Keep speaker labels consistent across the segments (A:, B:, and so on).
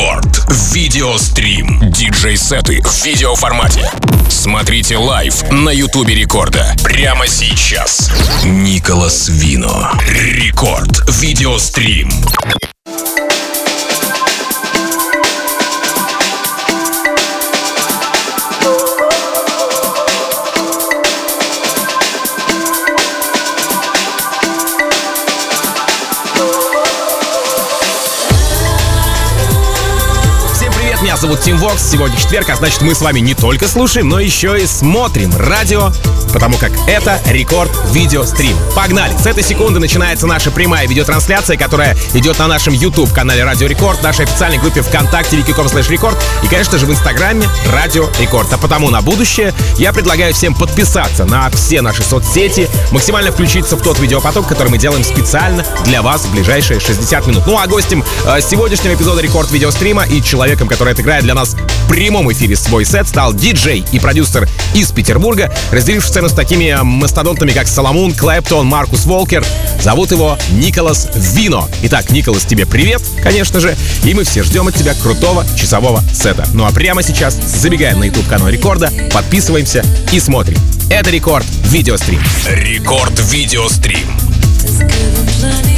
A: Рекорд. Видеострим. Диджей-сеты в видеоформате. Смотрите live на Ютубе Рекорда. Прямо сейчас. Николас Вино. Рекорд. Видеострим.
B: Зовут Тим Вокс. Сегодня четверг, а значит мы с вами не только слушаем, но еще и смотрим радио, потому как это рекорд видеострим. Погнали! С этой секунды начинается наша прямая видеотрансляция, которая идет на нашем YouTube-канале Радио Рекорд, нашей официальной группе ВКонтакте vk.com slash Record и, конечно же, в Инстаграме Радио Рекорд. А потому на будущее я предлагаю всем подписаться на все наши соцсети, максимально включиться в тот видеопоток, который мы делаем специально для вас в ближайшие 60 минут. Ну а гостем э, сегодняшнего эпизода Рекорд видеострима и человеком, который отыграет играя для нас в прямом эфире свой сет, стал диджей и продюсер из Петербурга, разделив сцену с такими э, мастодонтами, как Solomun, Claptone, Маркус Волкер. Зовут его Николас Вино. Итак, Николас, тебе привет, конечно же, и мы все ждем от тебя крутого часового сета. Ну а прямо сейчас забегаем на YouTube канал Рекорда, подписываемся и смотрим. Это Рекорд Видеострим.
A: Рекорд Видеострим.
B: Видеострим и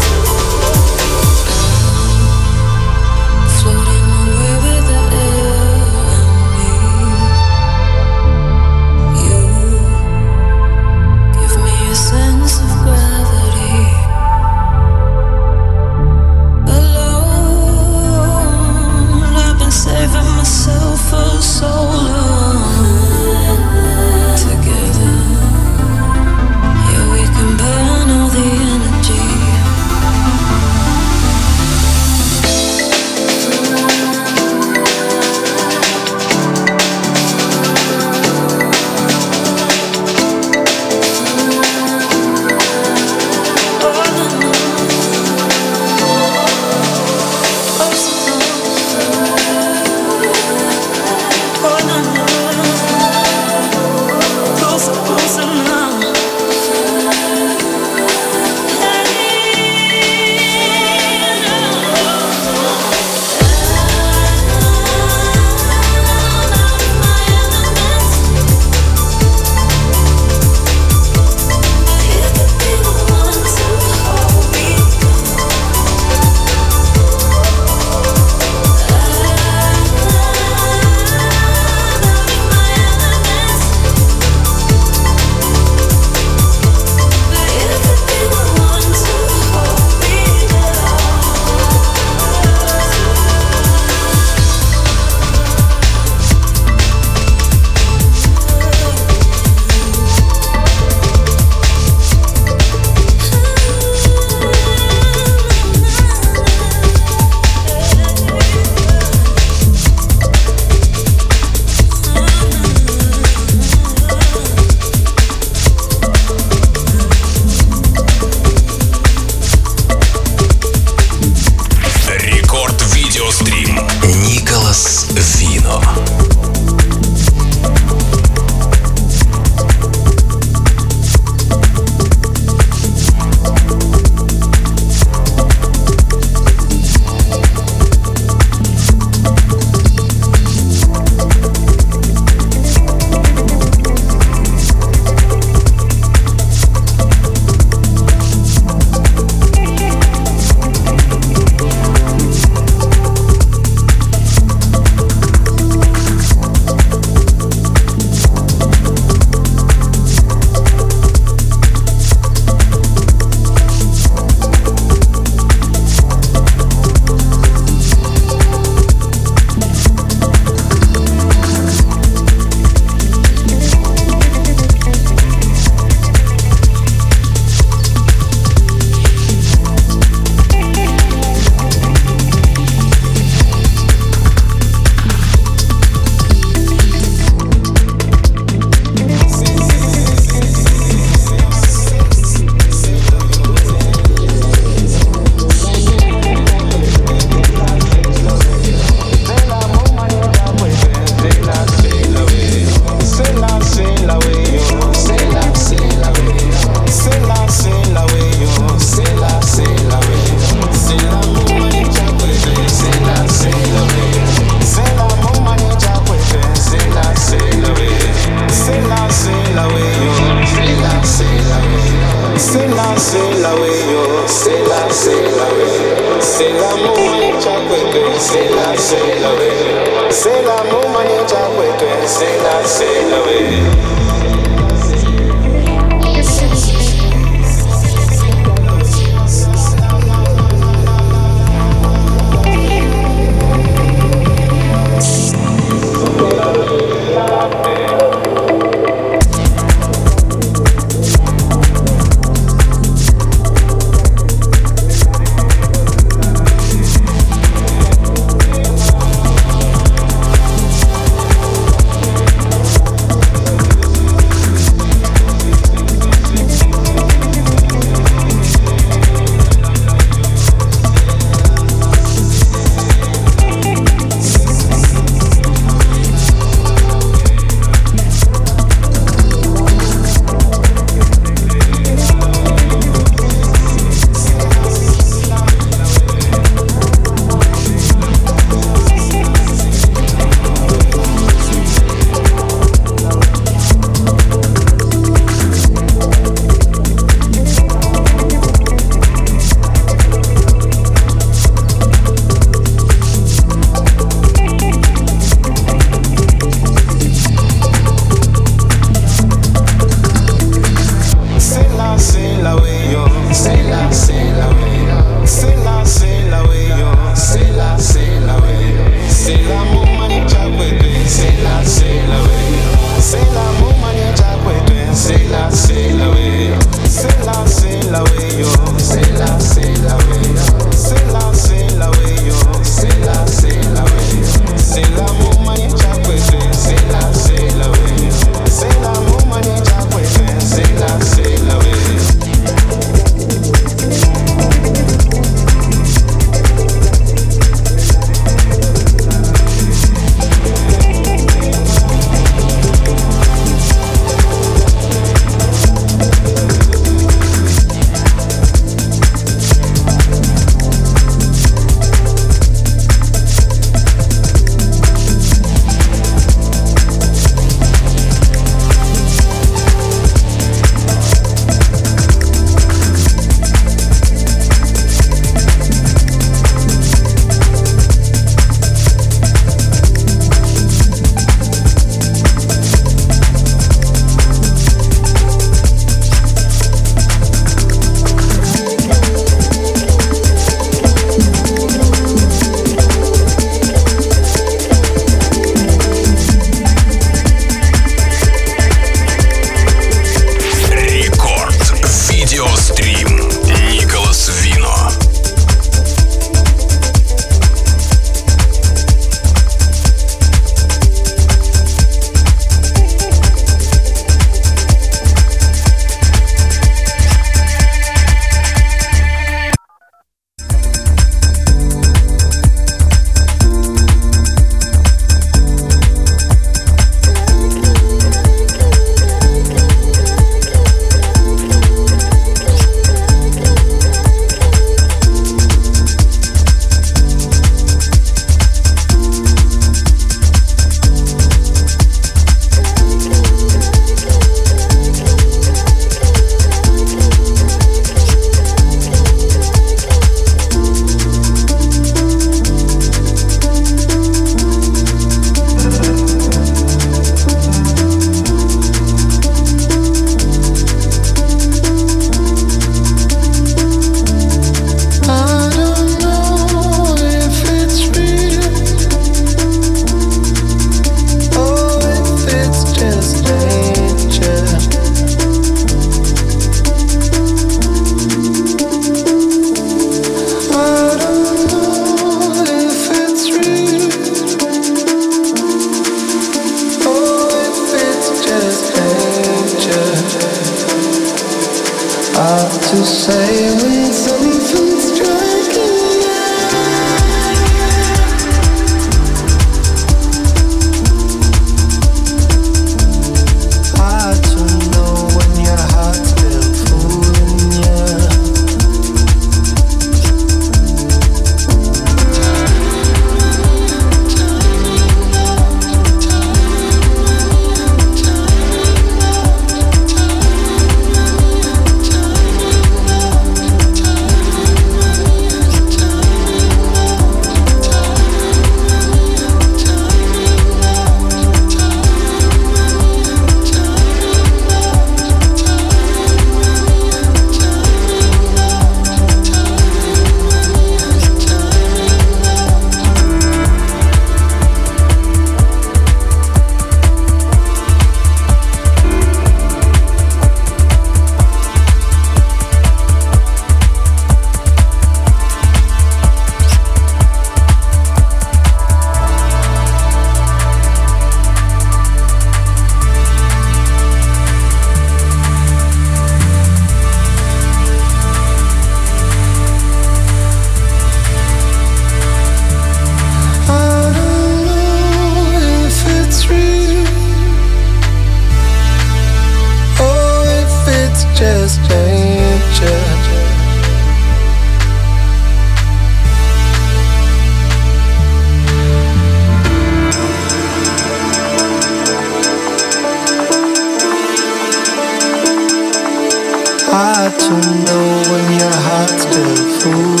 B: to know when your heart's been full.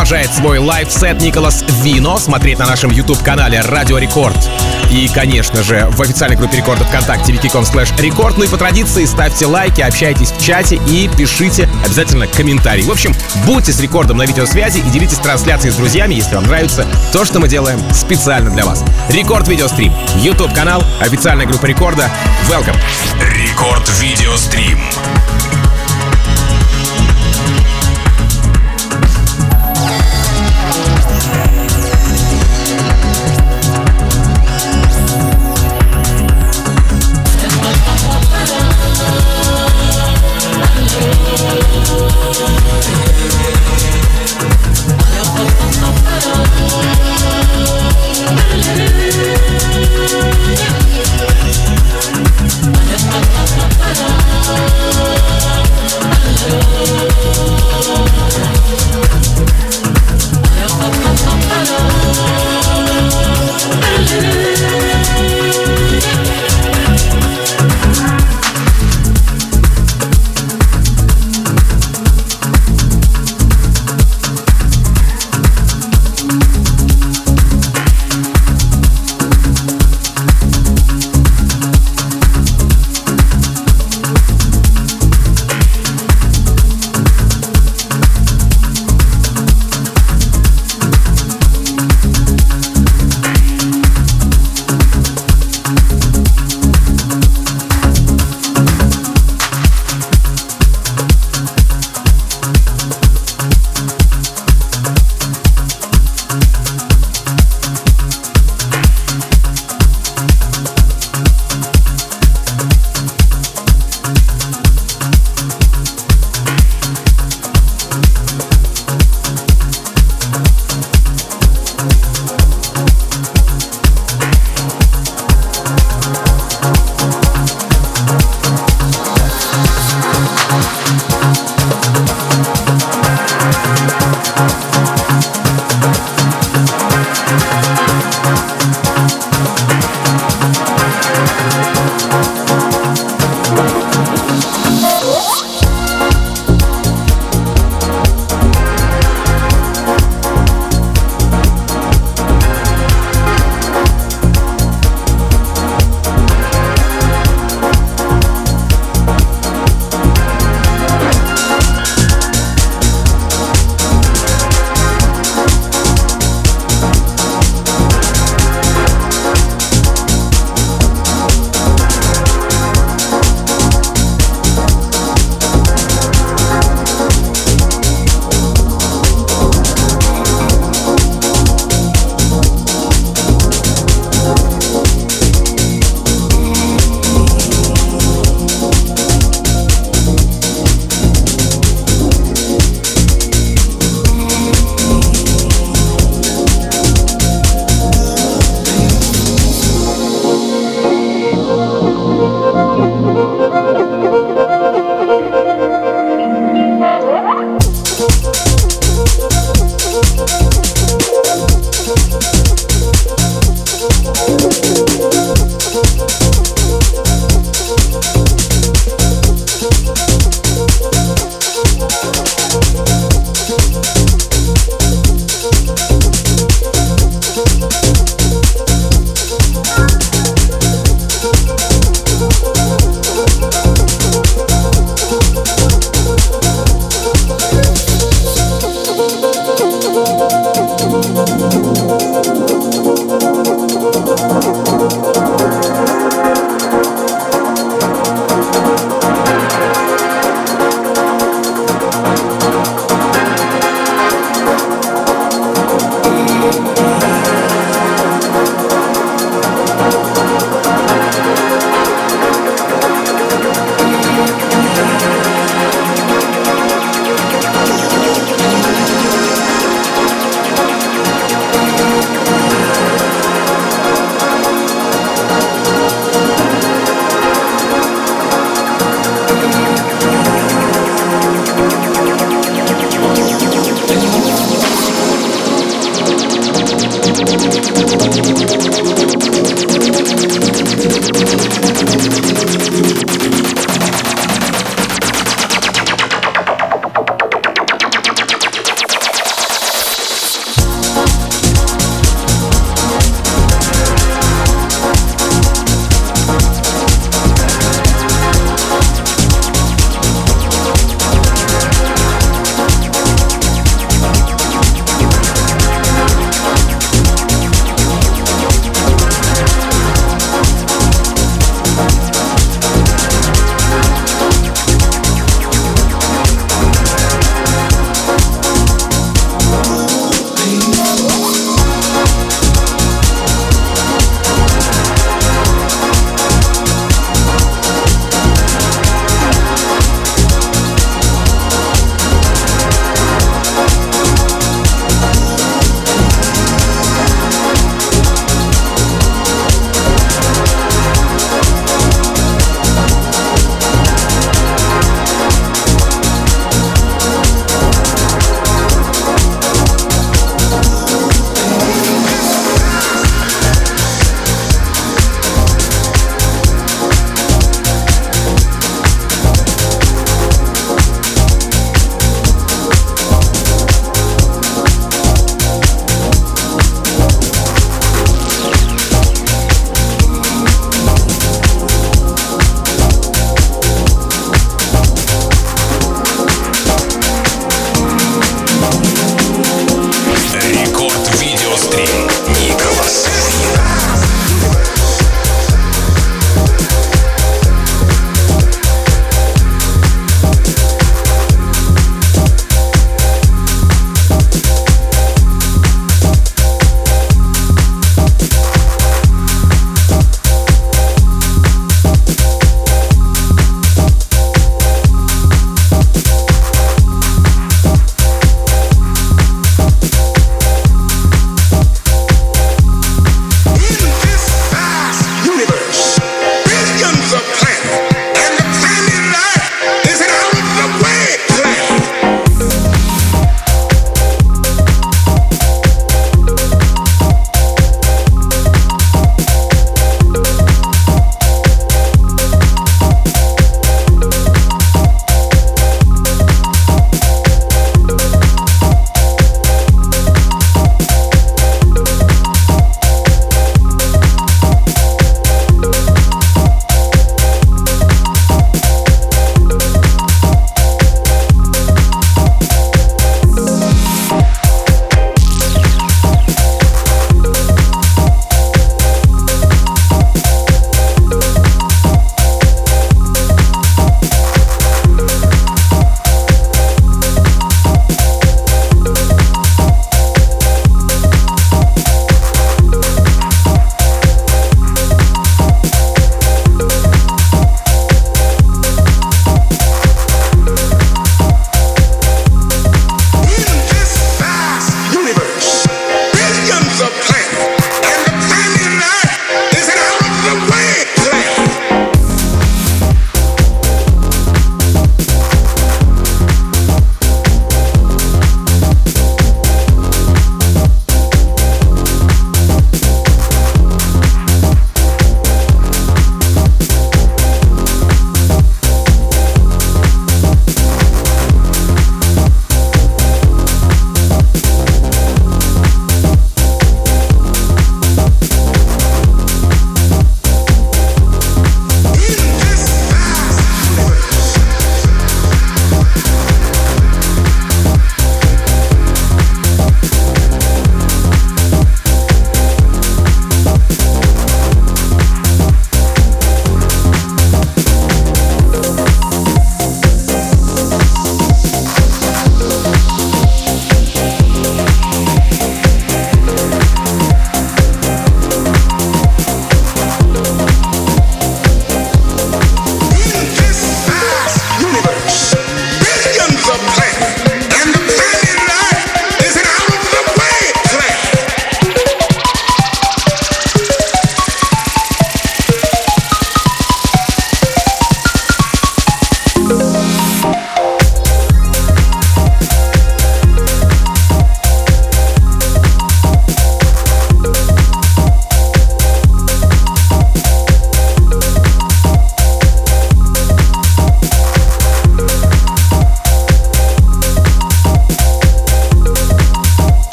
B: Продолжает свой лайв-сет Николас Вино смотреть на нашем YouTube-канале Радио Рекорд. И, конечно же, в официальной группе рекорда ВКонтакте vk.com slash record. Ну и по традиции ставьте лайки, общайтесь в чате и пишите обязательно комментарии. В общем, будьте с рекордом на видеосвязи и делитесь трансляцией с друзьями, если вам нравится то, что мы делаем специально для вас. Рекорд Видеострим, YouTube канал, официальная группа рекорда. Welcome!
A: Рекорд Видеострим.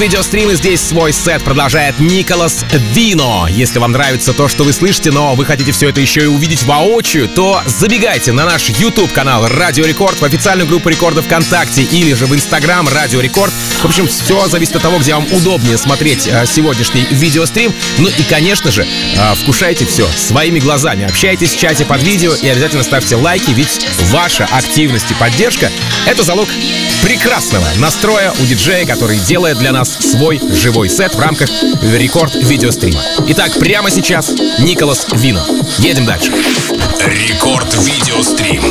B: Видеострим и здесь свой сет продолжает Николас Вино. Если вам нравится то, что вы слышите, но вы хотите все это еще и увидеть воочию, то забегайте на наш YouTube канал Радио Рекорд, в официальную группу рекорда ВКонтакте или же в Инстаграм Радио Рекорд. В общем, все зависит от того, где вам удобнее смотреть э, сегодняшний видеострим. Ну и, конечно же, э, вкушайте все своими глазами. Общайтесь в чате под видео и обязательно ставьте лайки, ведь ваша активность и поддержка — это залог прекрасного настроя у диджея, который делает для нас свой живой сет в рамках рекорд видеострима. Итак, прямо сейчас Николас Вино. Едем дальше.
A: Рекорд видеострим.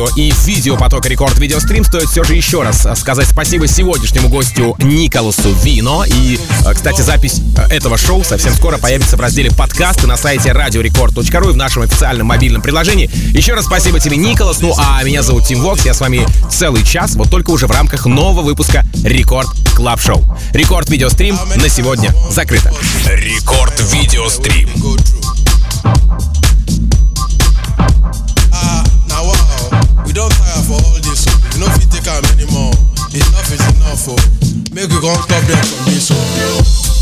B: Радио и видео потока Рекорд Видеострим стоит все же еще раз сказать спасибо сегодняшнему гостю Николасу Вино. И, э, кстати, запись э, этого шоу совсем скоро появится в разделе подкасты на сайте radiorecord.ru и в нашем официальном мобильном приложении. Еще раз спасибо тебе, Николас. Ну а меня зовут Тим Вокс. Я с вами целый час, вот только уже в рамках нового выпуска Record Club Show. Рекорд Видеострим на сегодня закрыто.
A: Рекорд Видеострим.
C: off, oh. Make you come top them from this, oh.